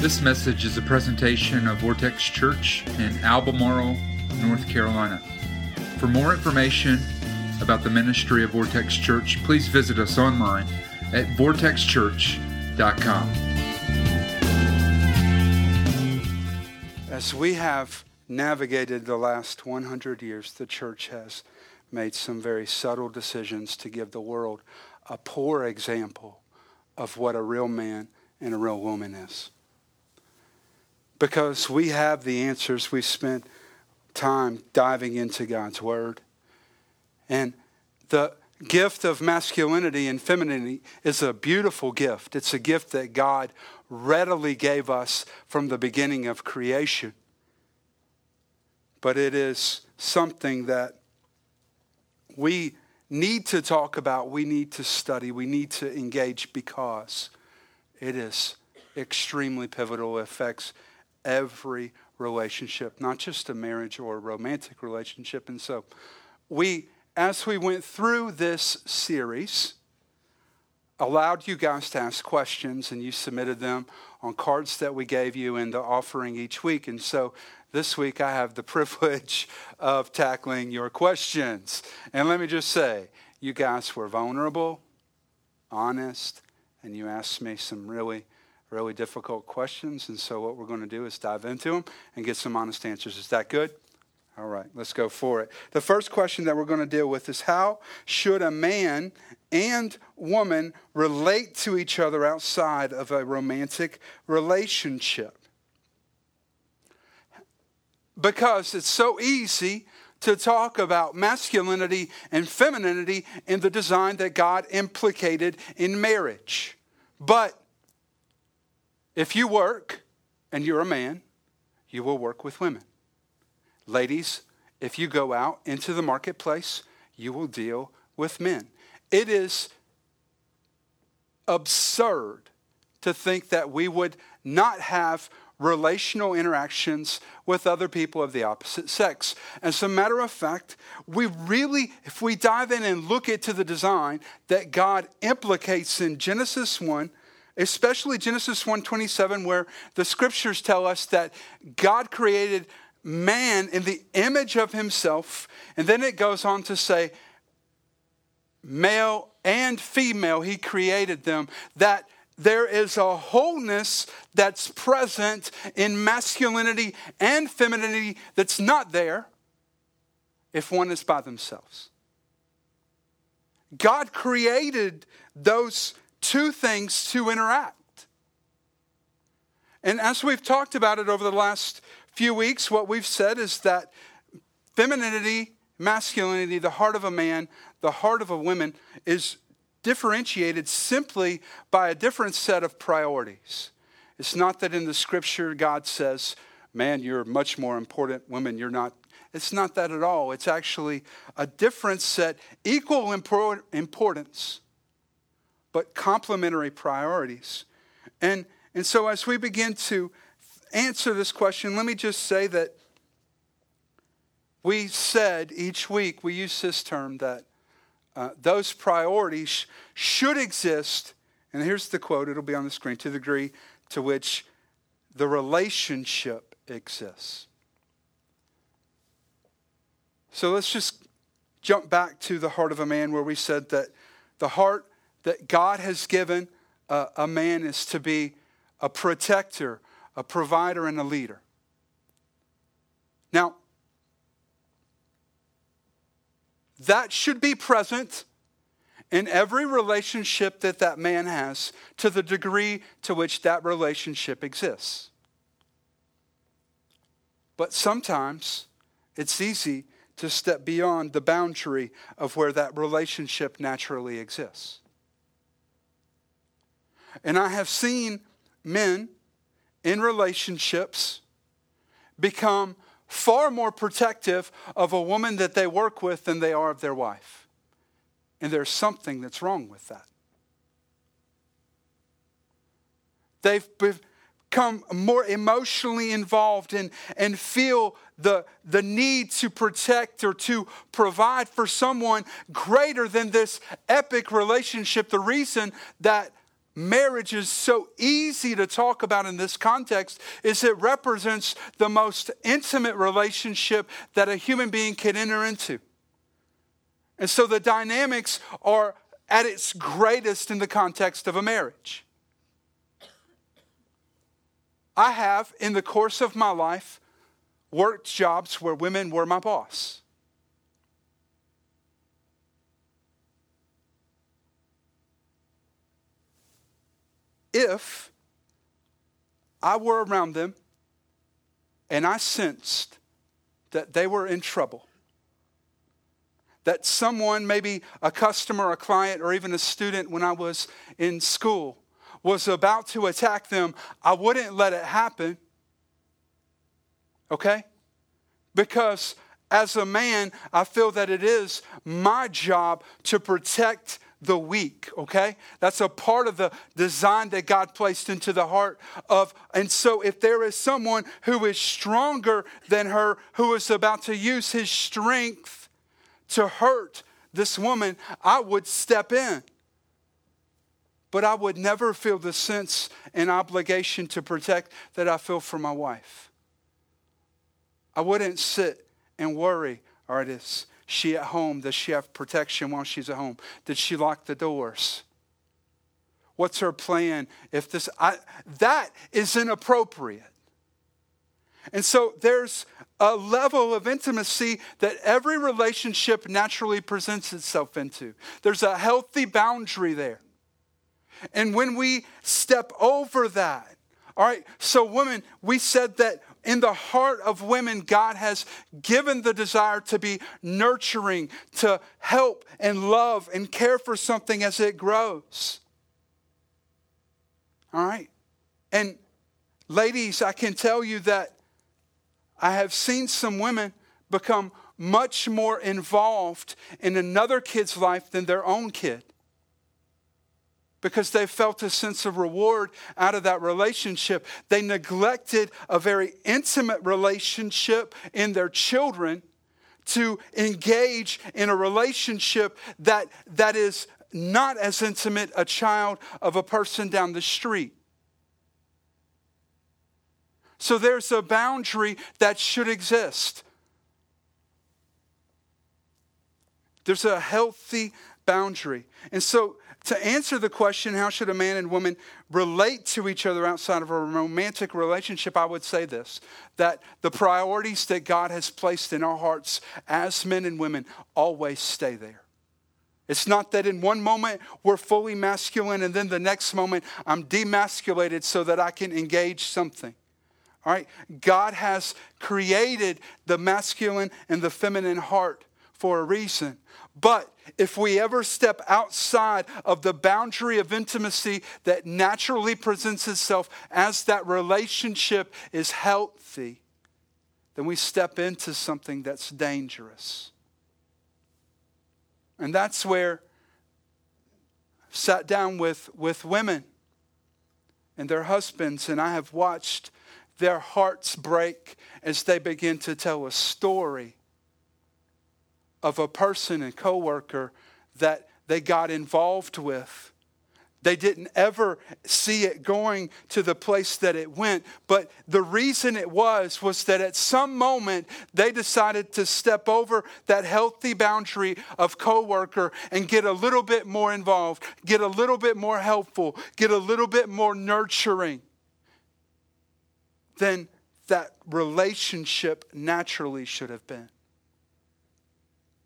This message is a presentation of Vortex Church in Albemarle, North Carolina. For more information about the ministry of Vortex Church, please visit us online at vortexchurch.com. As we have navigated the last 100 years, the church has made some very subtle decisions to give the world a poor example of what a real man and a real woman is because we have the answers. We spent time diving into God's Word. And the gift of masculinity and femininity is a beautiful gift. It's a gift that God readily gave us from the beginning of creation. But it is something that we need to talk about, we need to study, we need to engage because it is extremely pivotal. Affects every relationship, not just a marriage or a romantic relationship. And so, we, as we went through this series, allowed you guys to ask questions and you submitted them on cards that we gave you in the offering each week. And so, this week I have the privilege of tackling your questions. And let me just say, you guys were vulnerable, honest, and you asked me some really really difficult questions. And so, what we're going to do is dive into them and get some honest answers. Is that good? All right, let's go for it. The first question that we're going to deal with is how should a man and woman relate to each other outside of a romantic relationship? Because it's so easy to talk about masculinity and femininity in the design that God implicated in marriage. But if you work and you're a man, you will work with women. Ladies, if you go out into the marketplace, you will deal with men. It is absurd to think that we would not have relational interactions with other people of the opposite sex. As a matter of fact, we really, if we dive in and look into the design that God implicates in Genesis 1, especially Genesis 1:27 where the scriptures tell us that God created man in the image of himself and then it goes on to say male and female he created them that there is a wholeness that's present in masculinity and femininity that's not there if one is by themselves. God created those two things to interact. And as we've talked about it over the last few weeks, what we've said is that femininity, masculinity, the heart of a man, the heart of a woman is differentiated simply by a different set of priorities. It's not that in the scripture God says, man, you're much more important, women, you're not. It's not that at all. It's actually a different set, equal importance but complementary priorities. And, and so, as we begin to answer this question, let me just say that we said each week, we use this term that uh, those priorities should exist. And here's the quote, it'll be on the screen to the degree to which the relationship exists. So let's just jump back to the heart of a man where we said that the heart that God has given a, a man is to be a protector, a provider, and a leader. Now, that should be present in every relationship that that man has to the degree to which that relationship exists. But sometimes it's easy to step beyond the boundary of where that relationship naturally exists. And I have seen men in relationships become far more protective of a woman that they work with than they are of their wife. And there's something that's wrong with that. They've become more emotionally involved and, and feel the, the need to protect or to provide for someone greater than this epic relationship. The reason that marriage is so easy to talk about in this context is it represents the most intimate relationship that a human being can enter into. And so the dynamics are at its greatest in the context of a marriage. I have, in the course of my life, worked jobs where women were my boss. If I were around them and I sensed that they were in trouble, that someone, maybe a customer, a client, or even a student when I was in school, was about to attack them, I wouldn't let it happen. Okay? Because as a man, I feel that it is my job to protect the weak, okay? That's a part of the design that God placed into the heart of. And so, if there is someone who is stronger than her, who is about to use his strength to hurt this woman, I would step in. But I would never feel the sense and obligation to protect that I feel for my wife. I wouldn't sit and worry, right, is she at home? Does she have protection while she's at home? Did she lock the doors? What's her plan if this I, that is inappropriate. And so there's a level of intimacy that every relationship naturally presents itself into. There's a healthy boundary there. And when we step over that, all right, so women, we said that in the heart of women, God has given the desire to be nurturing, to help and love and care for something as it grows. All right? And ladies, I can tell you that I have seen some women become much more involved in another kid's life than their own kid because they felt a sense of reward out of that relationship. They neglected a very intimate relationship in their children to engage in a relationship that, that is not as intimate a child of a person down the street. So there's a boundary that should exist. There's a healthy boundary. And so, to answer the question, how should a man and woman relate to each other outside of a romantic relationship, I would say this that the priorities that God has placed in our hearts as men and women always stay there. It's not that in one moment we're fully masculine and then the next moment I'm demasculated so that I can engage something. All right? God has created the masculine and the feminine heart for a reason. But if we ever step outside of the boundary of intimacy that naturally presents itself as that relationship is healthy, then we step into something that's dangerous. And that's where I've sat down with, with women and their husbands, and I have watched their hearts break as they begin to tell a story of a person and coworker that they got involved with they didn't ever see it going to the place that it went. But the reason it was, was that at some moment they decided to step over that healthy boundary of coworker and get a little bit more involved, get a little bit more helpful, get a little bit more nurturing than that relationship naturally should have been.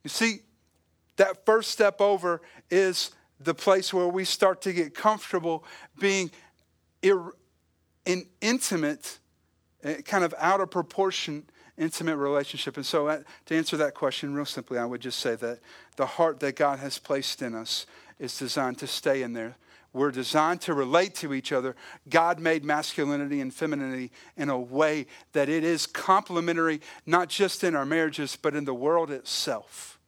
You see, that first step over is the place where we start to get comfortable being ir- in intimate, eh, kind of out of proportion intimate relationship. And so, uh, to answer that question real simply, I would just say that the heart that God has placed in us is designed to stay in there we're designed to relate to each other. God made masculinity and femininity in a way that it is complementary, not just in our marriages, but in the world itself.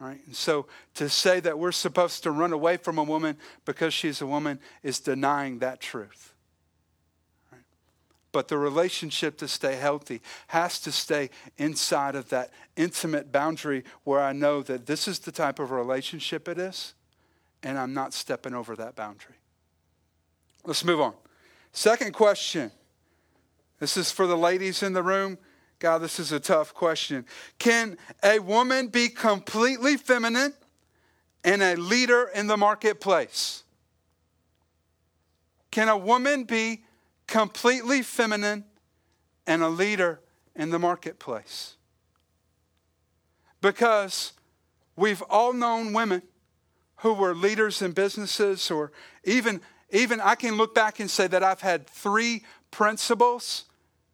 All right? And so to say that we're supposed to run away from a woman because she's a woman is denying that truth. Right? But the relationship to stay healthy has to stay inside of that intimate boundary where I know that this is the type of relationship it is and I'm not stepping over that boundary. Let's move on. Second question. This is for the ladies in the room. God, this is a tough question. Can a woman be completely feminine and a leader in the marketplace? Can a woman be completely feminine and a leader in the marketplace? Because we've all known women who were leaders in businesses or even even I can look back and say that I've had three principals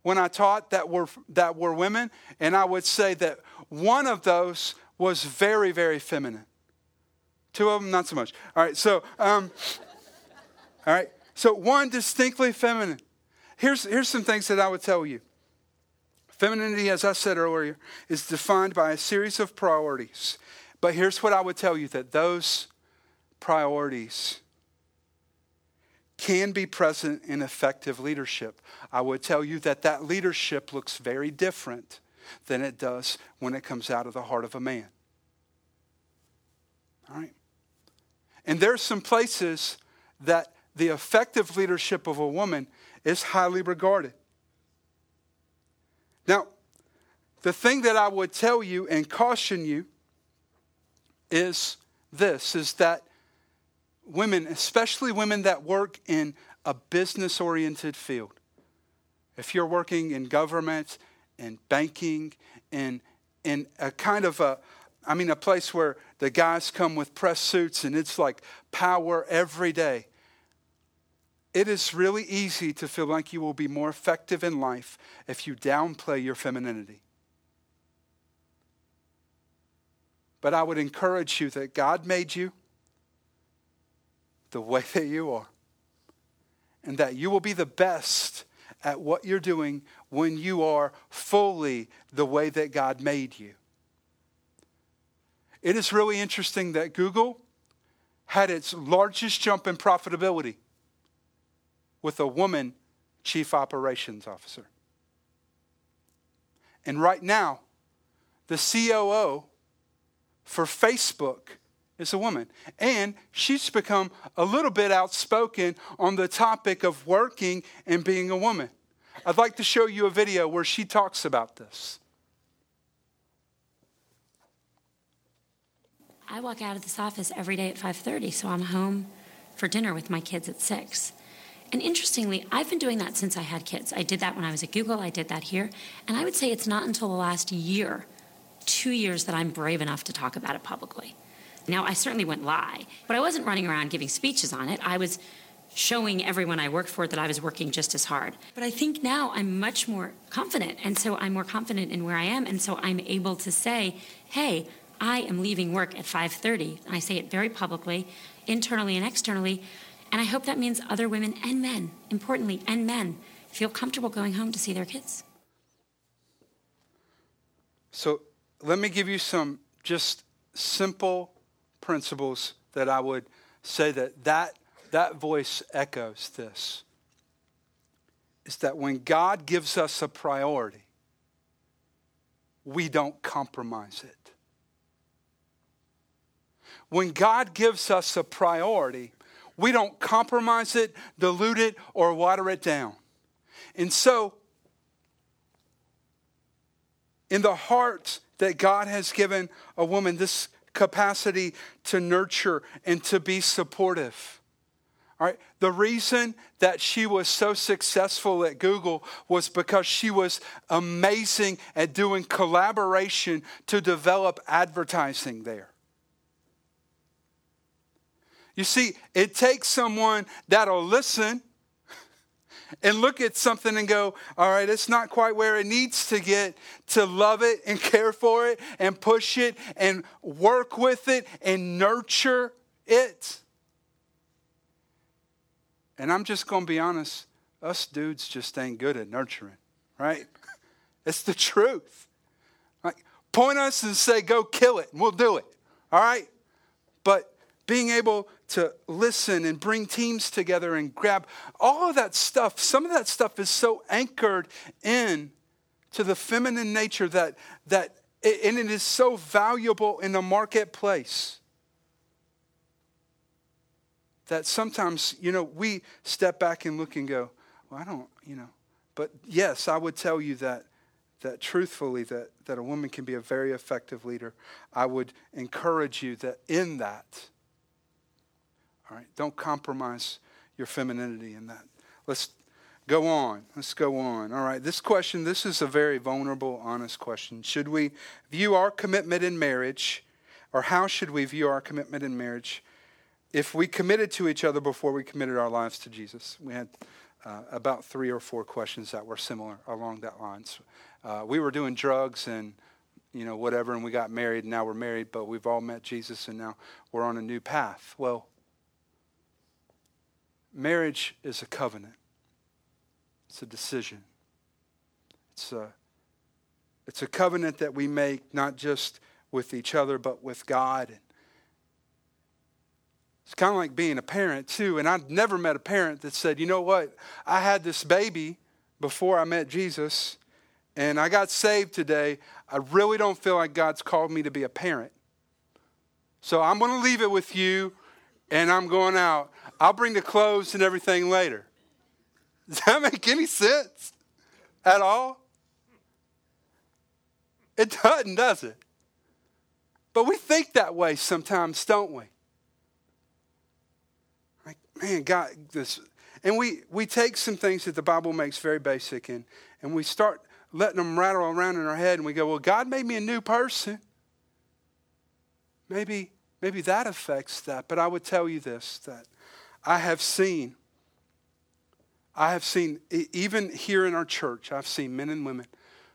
when I taught that were that were women and I would say that one of those was very very feminine. Two of them not so much. All right, so um, all right. So one distinctly feminine. Here's here's some things that I would tell you. Femininity, as I said earlier, is defined by a series of priorities. But here's what I would tell you that those priorities can be present in effective leadership. I would tell you that that leadership looks very different than it does when it comes out of the heart of a man. All right? And there are some places that the effective leadership of a woman is highly regarded. Now, the thing that I would tell you and caution you is this is that women, especially women that work in a business oriented field, if you're working in government, in banking, in, in a kind of a, I mean, a place where the guys come with press suits and it's like power every day. It is really easy to feel like you will be more effective in life if you downplay your femininity. But I would encourage you that God made you the way that you are, and that you will be the best at what you're doing when you are fully the way that God made you. It is really interesting that Google had its largest jump in profitability with a woman chief operations officer. And right now, the COO for Facebook is a woman. And she's become a little bit outspoken on the topic of working and being a woman. I'd like to show you a video where she talks about this. I walk out of this office every day at 5:30, so I'm home for dinner with my kids at 6. And interestingly, I've been doing that since I had kids. I did that when I was at Google, I did that here, and I would say it's not until the last year, 2 years that I'm brave enough to talk about it publicly. Now, I certainly wouldn't lie, but I wasn't running around giving speeches on it. I was showing everyone I worked for that I was working just as hard. But I think now I'm much more confident, and so I'm more confident in where I am, and so I'm able to say, "Hey, I am leaving work at 5:30." I say it very publicly, internally and externally, and I hope that means other women and men, importantly, and men feel comfortable going home to see their kids. So, let me give you some just simple principles that I would say that that, that voice echoes this is that when God gives us a priority, we don't compromise it. When God gives us a priority, we don't compromise it, dilute it, or water it down. And so, in the heart that God has given a woman, this capacity to nurture and to be supportive. All right. The reason that she was so successful at Google was because she was amazing at doing collaboration to develop advertising there. You see, it takes someone that'll listen and look at something and go, all right, it's not quite where it needs to get, to love it and care for it and push it and work with it and nurture it. And I'm just going to be honest, us dudes just ain't good at nurturing, right? It's the truth. Like, point us and say, go kill it, and we'll do it, all right? But being able to listen and bring teams together and grab all of that stuff. Some of that stuff is so anchored in to the feminine nature that that and it is so valuable in the marketplace that sometimes, you know, we step back and look and go, well, I don't, you know. But yes, I would tell you that that truthfully that, that a woman can be a very effective leader. I would encourage you that in that, all right, don't compromise your femininity in that. Let's go on. Let's go on. All right, this question, this is a very vulnerable, honest question. Should we view our commitment in marriage, or how should we view our commitment in marriage if we committed to each other before we committed our lives to Jesus? We had uh, about three or four questions that were similar along that lines. Uh, we were doing drugs and you know whatever, and we got married, and now we're married, but we've all met Jesus, and now we're on a new path. Well, marriage is a covenant. It's a decision. It's a it's a covenant that we make not just with each other, but with God. It's kind of like being a parent, too. And I've never met a parent that said, you know what, I had this baby before I met Jesus, and I got saved today. I really don't feel like God's called me to be a parent. So I'm going to leave it with you, and I'm going out. I'll bring the clothes and everything later. Does that make any sense at all? It doesn't, does it? But we think that way sometimes, don't we? Like, man, God, this. And we, we take some things that the Bible makes very basic and, and we start letting them rattle around in our head and we go, well, God made me a new person. Maybe, maybe that affects that. But I would tell you this that I have seen, I have seen, even here in our church, I've seen men and women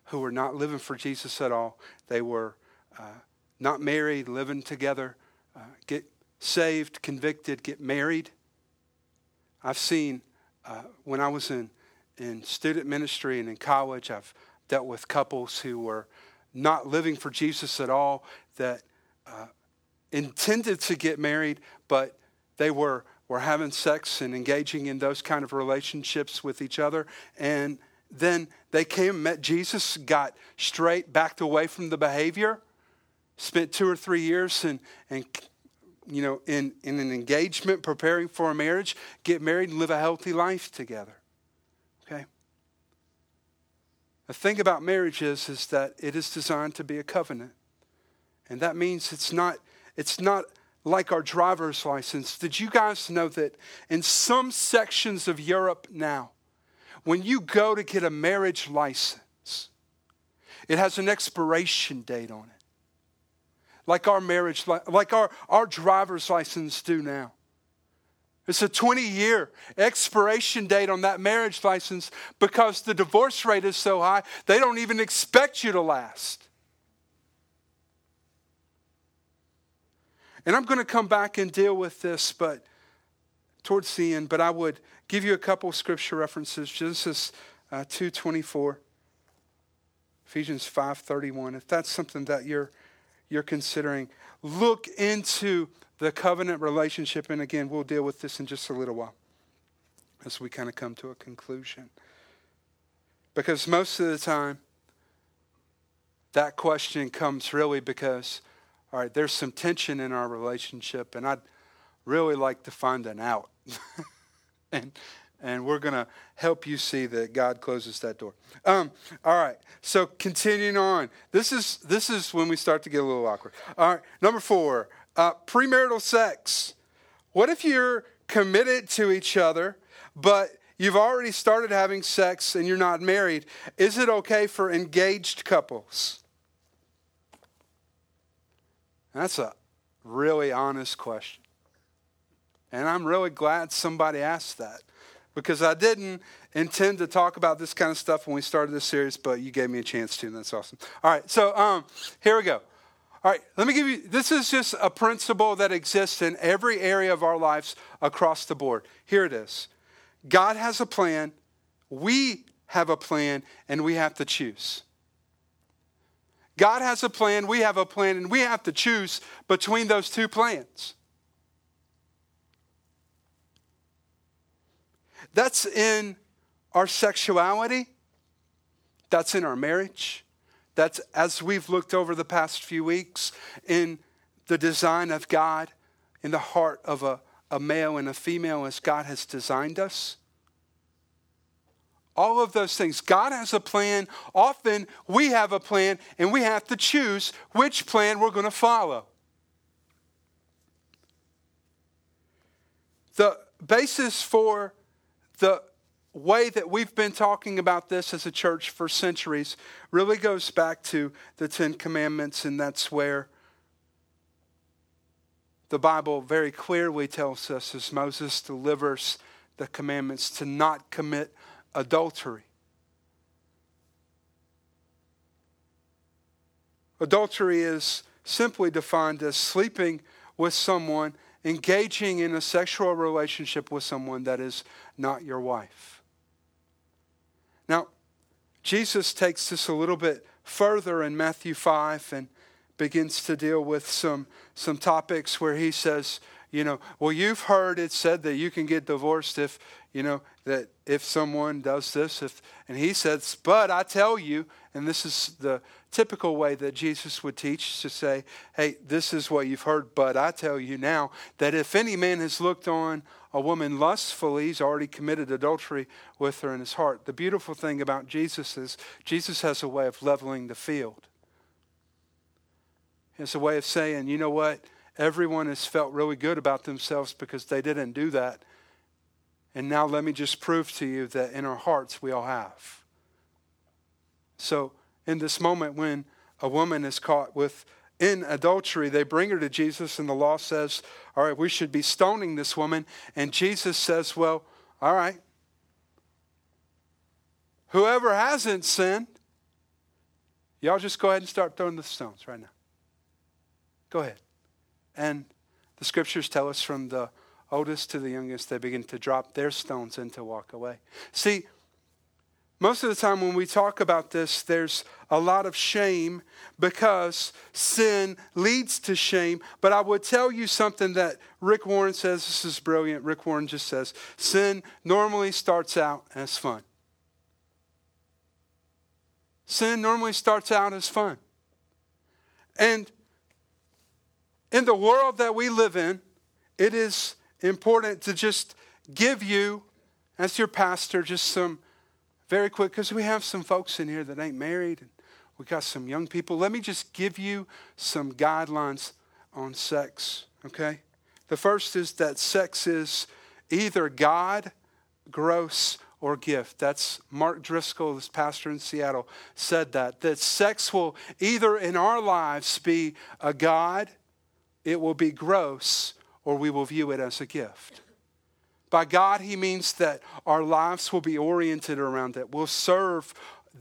who were not living for Jesus at all. They were uh, not married, living together, uh, get saved, convicted, get married. I've seen uh, when I was in, in student ministry and in college, I've dealt with couples who were not living for Jesus at all, that uh, intended to get married, but they were, were having sex and engaging in those kind of relationships with each other. And then they came, met Jesus, got straight, backed away from the behavior, spent two or three years and, and you know, in, in an engagement, preparing for a marriage, get married and live a healthy life together. Okay? The thing about marriage is, is that it is designed to be a covenant. And that means it's not, it's not like our driver's license. Did you guys know that in some sections of Europe now, when you go to get a marriage license, it has an expiration date on it. Like our marriage, like our, our driver's license do now. It's a 20 year expiration date on that marriage license because the divorce rate is so high, they don't even expect you to last. And I'm going to come back and deal with this, but towards the end, but I would give you a couple scripture references. Genesis uh, 2.24, Ephesians 5.31. If that's something that you're, you're considering, look into the covenant relationship. And again, we'll deal with this in just a little while as we kind of come to a conclusion. Because most of the time, that question comes really because, all right, there's some tension in our relationship, and I'd really like to find an out. and, and we're going to help you see that God closes that door. Um, all right, so continuing on. This is, this is when we start to get a little awkward. All right, number four uh, premarital sex. What if you're committed to each other, but you've already started having sex and you're not married? Is it okay for engaged couples? That's a really honest question. And I'm really glad somebody asked that because I didn't intend to talk about this kind of stuff when we started this series, but you gave me a chance to, and that's awesome. All right, so um, here we go. All right, let me give you this is just a principle that exists in every area of our lives across the board. Here it is God has a plan, we have a plan, and we have to choose. God has a plan, we have a plan, and we have to choose between those two plans. That's in our sexuality, that's in our marriage, that's as we've looked over the past few weeks in the design of God, in the heart of a, a male and a female as God has designed us. All of those things. God has a plan. Often we have a plan, and we have to choose which plan we're going to follow. The basis for the way that we've been talking about this as a church for centuries really goes back to the Ten Commandments, and that's where the Bible very clearly tells us as Moses delivers the commandments to not commit adultery. Adultery is simply defined as sleeping with someone, engaging in a sexual relationship with someone that is not your wife. Now, Jesus takes this a little bit further in Matthew 5 and begins to deal with some, some topics where he says, you know, well, you've heard it said that you can get divorced if, you know, that if someone does this, if, and he says, but I tell you, and this is the typical way that Jesus would teach to say, hey, this is what you've heard, but I tell you now that if any man has looked on a woman lustfully, he's already committed adultery with her in his heart. The beautiful thing about Jesus is Jesus has a way of leveling the field. Has a way of saying, you know what? Everyone has felt really good about themselves because they didn't do that and now let me just prove to you that in our hearts we all have. So, in this moment when a woman is caught with in adultery, they bring her to Jesus, and the law says, All right, we should be stoning this woman. And Jesus says, Well, all right. Whoever hasn't sinned, y'all just go ahead and start throwing the stones right now. Go ahead. And the scriptures tell us from the oldest to the youngest, they begin to drop their stones and to walk away. See, most of the time when we talk about this, there's a lot of shame because sin leads to shame. But I would tell you something that Rick Warren says. This is brilliant. Rick Warren just says sin normally starts out as fun. Sin normally starts out as fun. And in the world that we live in, it is important to just give you, as your pastor, just some very quick, because we have some folks in here that ain't married, and we got some young people. Let me just give you some guidelines on sex, okay? The first is that sex is either God, gross, or gift. That's Mark Driscoll, this pastor in Seattle, said that. That sex will either in our lives be a God, it will be gross, or we will view it as a gift. By God, he means that our lives will be oriented around it. We'll serve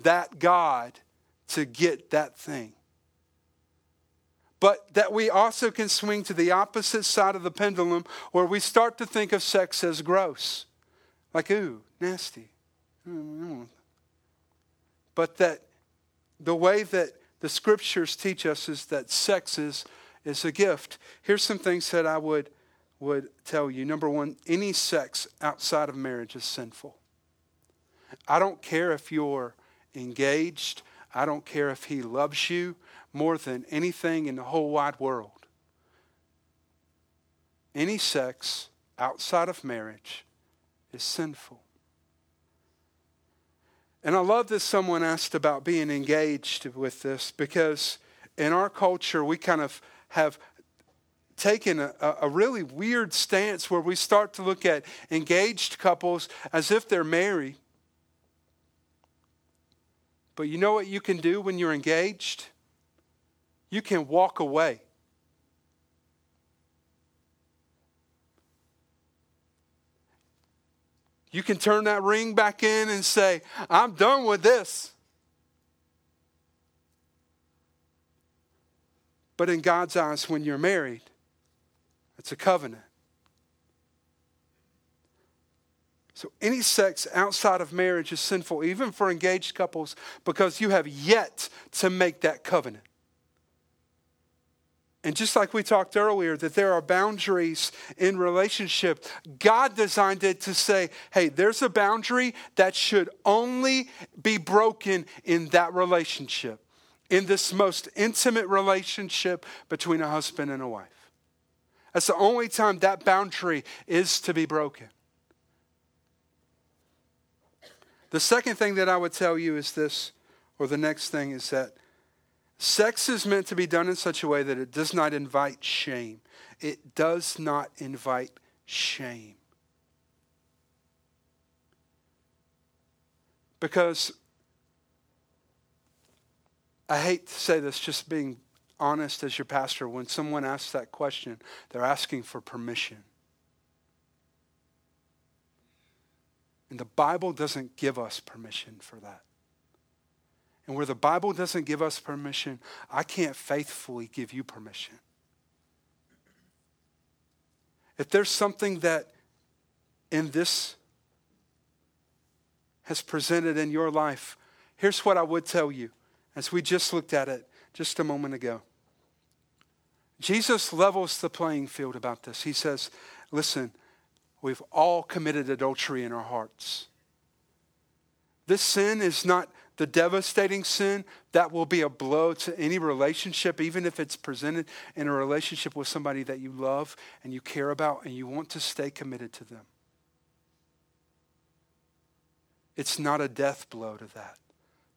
that God to get that thing. But that we also can swing to the opposite side of the pendulum where we start to think of sex as gross. Like, ooh, nasty. But that the way that the scriptures teach us is that sex is is a gift. Here's some things that I would, would tell you. Number one, any sex outside of marriage is sinful. I don't care if you're engaged, I don't care if he loves you more than anything in the whole wide world. Any sex outside of marriage is sinful. And I love that someone asked about being engaged with this because in our culture, we kind of have taken a, a, really weird stance where we start to look at engaged couples as if they're married. But you know what you can do when you're engaged? You can walk away. You can turn that ring back in and say, I'm done with this. But in God's eyes, when you're married, it's a covenant. So any sex outside of marriage is sinful, even for engaged couples, because you have yet to make that covenant. And just like we talked earlier, that there are boundaries in relationship, God designed it to say, hey, there's a boundary that should only be broken in that relationship in this most intimate relationship between a husband and a wife. That's the only time that boundary is to be broken. The second thing that I would tell you is this, or the next thing is that sex is meant to be done in such a way that it does not invite shame. It does not invite shame. Because I hate to say this, just being honest as your pastor, when someone asks that question, they're asking for permission. And the Bible doesn't give us permission for that. And where the Bible doesn't give us permission, I can't faithfully give you permission. If there's something that in this has presented in your life, here's what I would tell you as we just looked at it just a moment ago. Jesus levels the playing field about this. He says, Listen, We've all committed adultery in our hearts. This sin is not the devastating sin that will be a blow to any relationship, even if it's presented in a relationship with somebody that you love and you care about and you want to stay committed to them. It's not a death blow to that.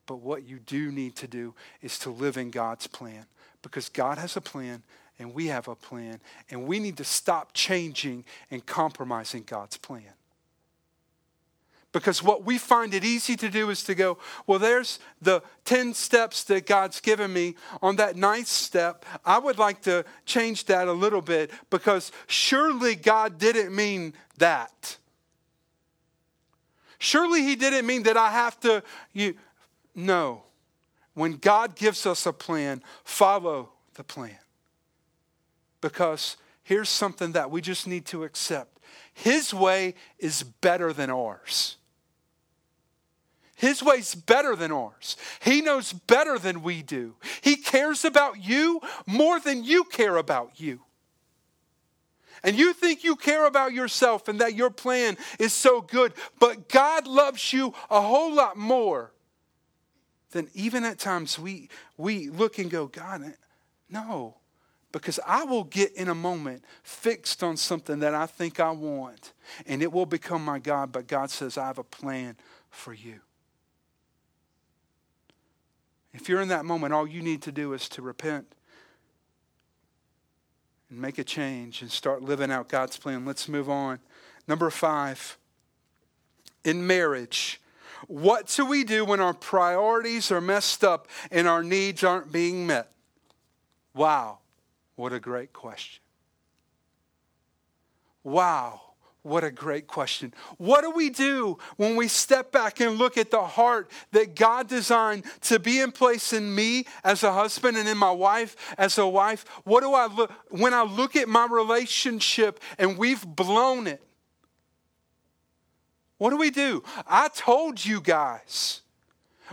But what you do need to do is to live in God's plan because God has a plan and we have a plan, and we need to stop changing and compromising God's plan. Because what we find it easy to do is to go, well, there's the 10 steps that God's given me. On that ninth step, I would like to change that a little bit because surely God didn't mean that. Surely He didn't mean that I have to. You, no. When God gives us a plan, follow the plan because here's something that we just need to accept His way is better than ours. His way's better than ours. He knows better than we do. He cares about you more than you care about you. And you think you care about yourself and that your plan is so good, but God loves you a whole lot more than even at times we, we look and go, God, eh, no. Because I will get in a moment fixed on something that I think I want, and it will become my God. But God says, I have a plan for you. If you're in that moment, all you need to do is to repent and make a change and start living out God's plan. Let's move on. Number five, in marriage, what do we do when our priorities are messed up and our needs aren't being met? Wow. What a great question. Wow. What a great question. What do we do when we step back and look at the heart that God designed to be in place in me as a husband and in my wife as a wife? What do I look when I look at my relationship and we've blown it? What do we do? I told you guys.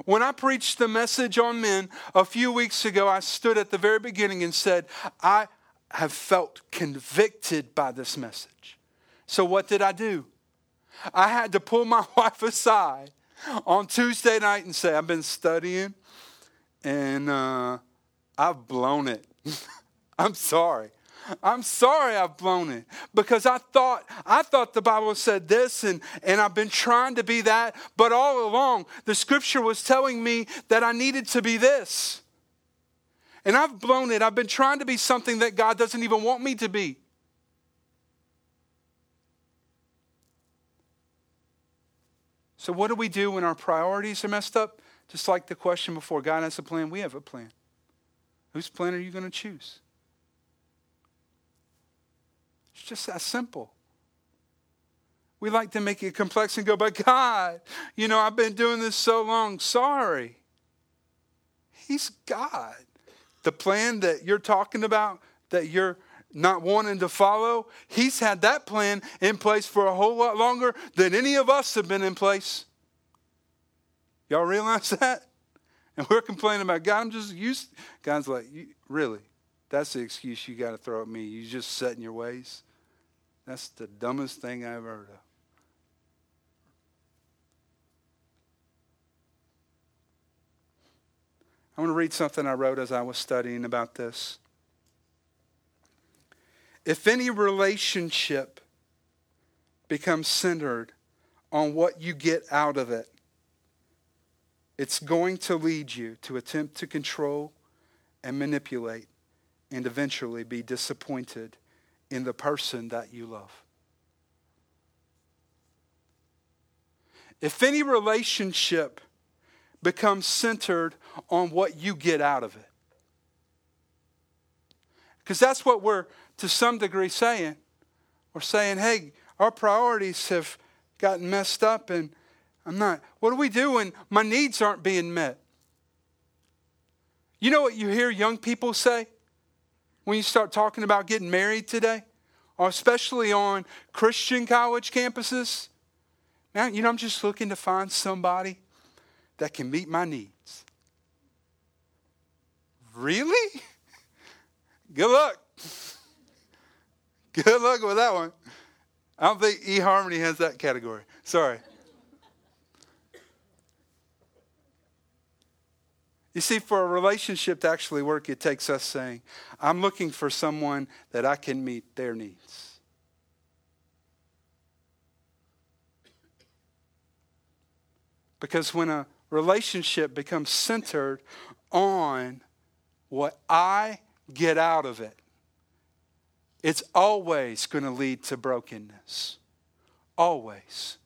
When I preached the message on men a few weeks ago, I stood at the very beginning and said, I have felt convicted by this message. So, what did I do? I had to pull my wife aside on Tuesday night and say, I've been studying and uh, I've blown it. I'm sorry. I'm sorry I've blown it because I thought I thought the Bible said this and, and I've been trying to be that, but all along the scripture was telling me that I needed to be this. And I've blown it. I've been trying to be something that God doesn't even want me to be. So, what do we do when our priorities are messed up? Just like the question before God has a plan, we have a plan. Whose plan are you going to choose? It's just that simple. We like to make it complex and go, but God, you know, I've been doing this so long. Sorry. He's God. The plan that you're talking about, that you're not wanting to follow, He's had that plan in place for a whole lot longer than any of us have been in place. Y'all realize that? And we're complaining about God. I'm just used. God's like, really? That's the excuse you got to throw at me. You just set in your ways. That's the dumbest thing I've heard of. I want to read something I wrote as I was studying about this. If any relationship becomes centered on what you get out of it, it's going to lead you to attempt to control and manipulate and eventually be disappointed in the person that you love. If any relationship becomes centered on what you get out of it, because that's what we're to some degree saying. We're saying, hey, our priorities have gotten messed up and I'm not. What do we do when my needs aren't being met? You know what you hear young people say when you start talking about getting married today, or especially on Christian college campuses? Man, you know, I'm just looking to find somebody that can meet my needs. Really? Good luck. Good luck with that one. I don't think eHarmony has that category. Sorry. You see, for a relationship to actually work, it takes us saying, I'm looking for someone that I can meet their needs. Because when a relationship becomes centered on what I get out of it, it's always going to lead to brokenness. Always.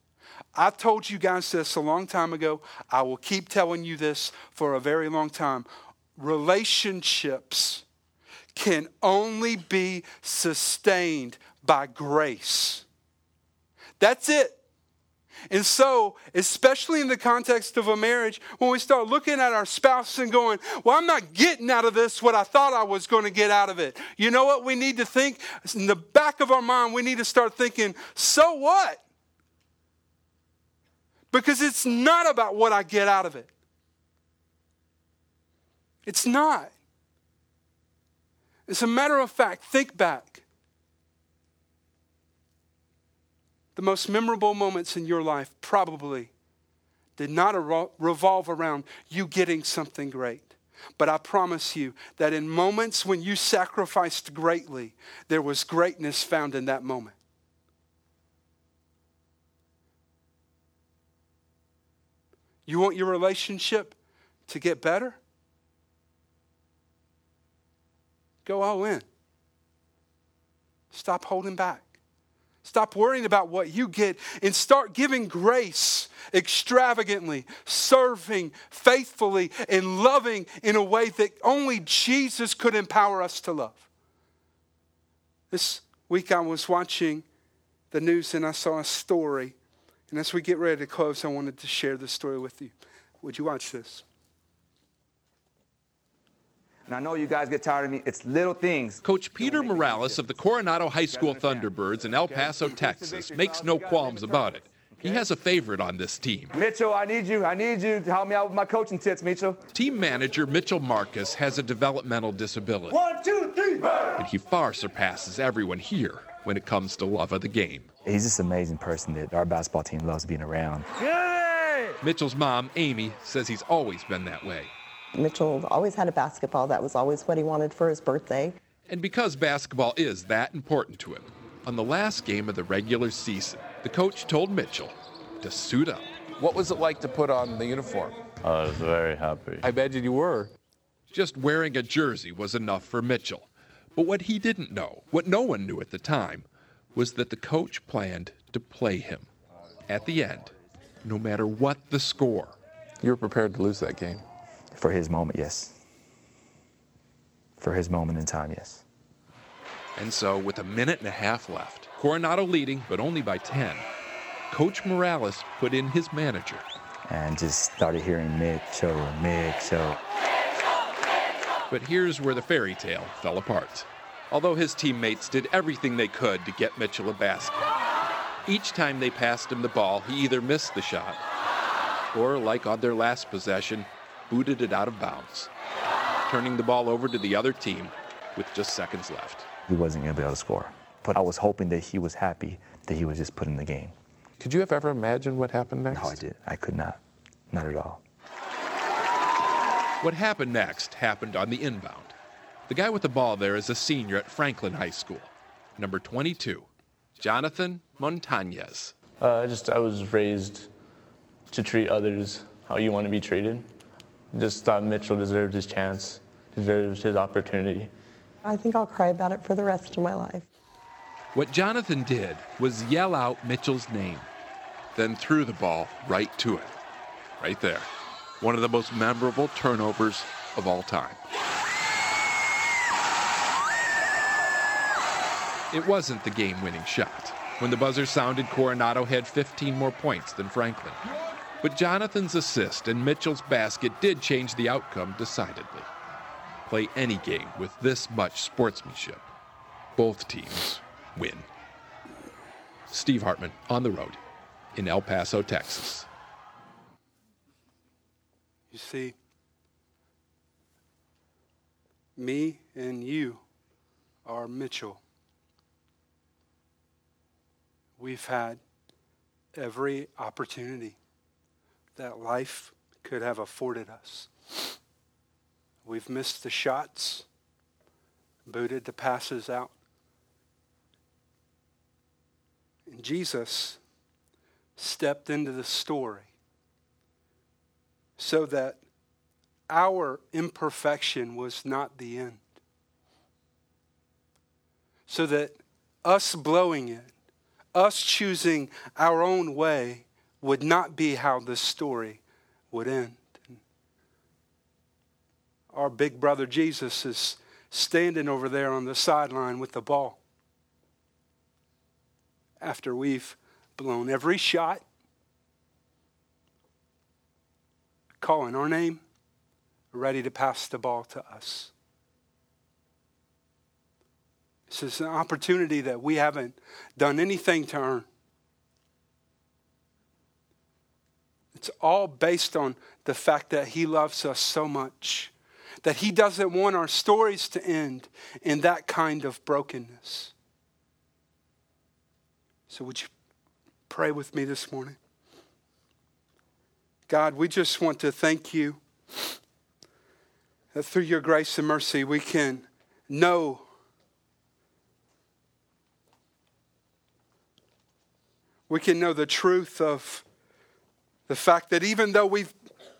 I told you guys this a long time ago. I will keep telling you this for a very long time. Relationships can only be sustained by grace. That's it. And so, especially in the context of a marriage, when we start looking at our spouse and going, Well, I'm not getting out of this what I thought I was going to get out of it. You know what we need to think? In the back of our mind, we need to start thinking, So what? Because it's not about what I get out of it. It's not. As a matter of fact, think back. the most memorable moments in your life probably did not revolve around you getting something great. But I promise you that in moments when you sacrificed greatly, there was greatness found in that moment. You want your relationship to get better? Go all in. Stop holding back. Stop worrying about what you get and start giving grace extravagantly, serving faithfully, and loving in a way that only Jesus could empower us to love. This week I was watching the news and I saw a story. And as we get ready to close, I wanted to share this story with you. Would you watch this? And I know you guys get tired of me. It's little things. Coach Peter Morales of the Coronado High School Thunderbirds in El Paso, Texas, makes no qualms about it. He has a favorite on this team. Mitchell, I need you. I need you to help me out with my coaching tips, Mitchell. Team manager Mitchell Marcus has a developmental disability. One, two, three, burn! And he far surpasses everyone here when it comes to love of the game. He's just an amazing person that our basketball team loves being around. Yay! Mitchell's mom, Amy, says he's always been that way. Mitchell always had a basketball. That was always what he wanted for his birthday. And because basketball is that important to him, on the last game of the regular season, the coach told Mitchell to suit up. What was it like to put on the uniform? I was very happy. I imagine you were. Just wearing a jersey was enough for Mitchell. But what he didn't know, what no one knew at the time, was that the coach planned to play him at the end, no matter what the score. You were prepared to lose that game. For his moment, yes. For his moment in time, yes. And so, with a minute and a half left, Coronado leading, but only by 10, Coach Morales put in his manager. And just started hearing Mitchell, Mitchell. But here's where the fairy tale fell apart. Although his teammates did everything they could to get Mitchell a basket, each time they passed him the ball, he either missed the shot or, like on their last possession, booted it out of bounds, turning the ball over to the other team with just seconds left. He wasn't going to be able to score, but I was hoping that he was happy that he was just put in the game. Could you have ever imagined what happened next? No, I did. I could not. Not at all. What happened next happened on the inbound. The guy with the ball there is a senior at Franklin High School. number 22, Jonathan Montañez. Uh, just I was raised to treat others how you want to be treated. Just thought Mitchell deserved his chance, deserved his opportunity. I think I'll cry about it for the rest of my life. What Jonathan did was yell out Mitchell's name, then threw the ball right to it. Right there. One of the most memorable turnovers of all time. It wasn't the game winning shot. When the buzzer sounded, Coronado had 15 more points than Franklin. But Jonathan's assist and Mitchell's basket did change the outcome decidedly. Play any game with this much sportsmanship. Both teams win. Steve Hartman on the road in El Paso, Texas. You see, me and you are Mitchell. We've had every opportunity that life could have afforded us. We've missed the shots, booted the passes out. And Jesus stepped into the story so that our imperfection was not the end. So that us blowing it, us choosing our own way, would not be how this story would end. Our big brother Jesus is standing over there on the sideline with the ball. After we've blown every shot, calling our name, ready to pass the ball to us. This is an opportunity that we haven't done anything to earn. It's all based on the fact that He loves us so much, that He doesn't want our stories to end in that kind of brokenness. So, would you pray with me this morning? God, we just want to thank you that through your grace and mercy we can know we can know the truth of the fact that even though we've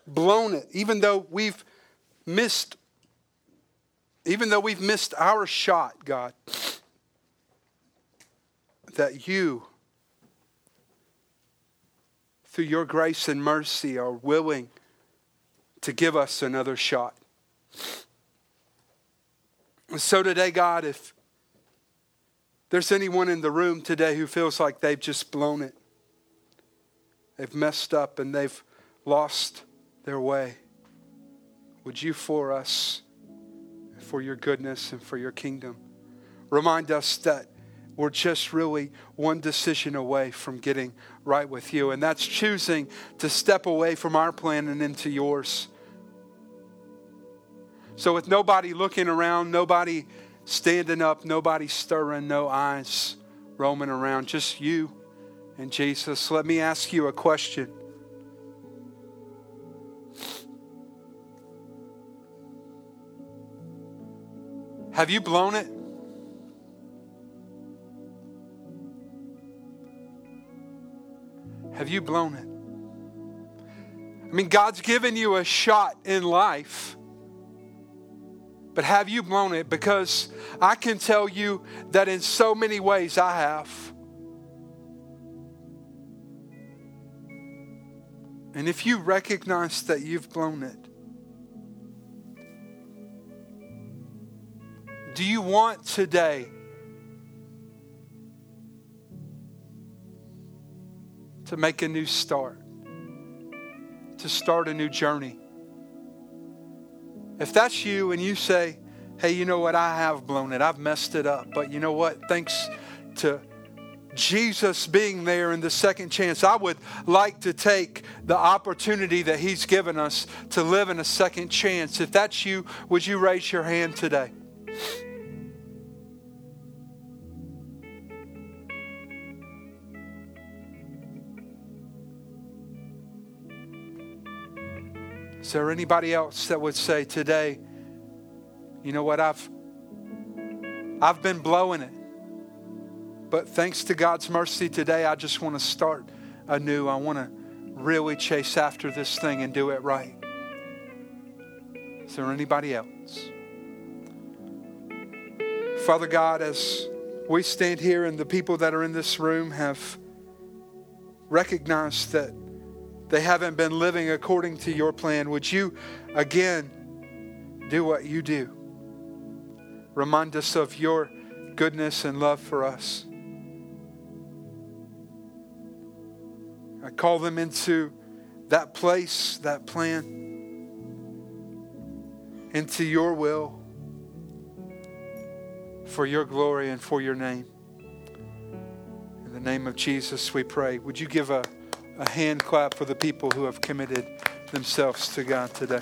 blown it, even though we've missed even though we've missed our shot, God, that you through your grace and mercy, are willing to give us another shot. So, today, God, if there's anyone in the room today who feels like they've just blown it, they've messed up, and they've lost their way, would you for us, for your goodness and for your kingdom, remind us that we're just really one decision away from getting right with you. And that's choosing to step away from our plan and into yours. So, with nobody looking around, nobody standing up, nobody stirring, no eyes roaming around, just you and Jesus, let me ask you a question. Have you blown it? Have you blown it? I mean, God's given you a shot in life. But have you blown it? Because I can tell you that in so many ways I have. And if you recognize that you've blown it, do you want today to make a new start, to start a new journey. If that's you and you say, hey, you know what, I have blown it, I've messed it up, but you know what, thanks to Jesus being there in the second chance, I would like to take the opportunity that He's given us to live in a second chance. If that's you, would you raise your hand today? Is there anybody else that would say today, you know what, I've I've been blowing it. But thanks to God's mercy today, I just want to start anew. I want to really chase after this thing and do it right. Is there anybody else? Father God, as we stand here and the people that are in this room have recognized that they haven't been living according to your plan, would you again do what you do? Remind us of your goodness and love for us. I call them into that place, that plan, into your will, for your glory and for your name. In the name of Jesus, we pray. Would you give a, a hand clap for the people who have committed themselves to God today?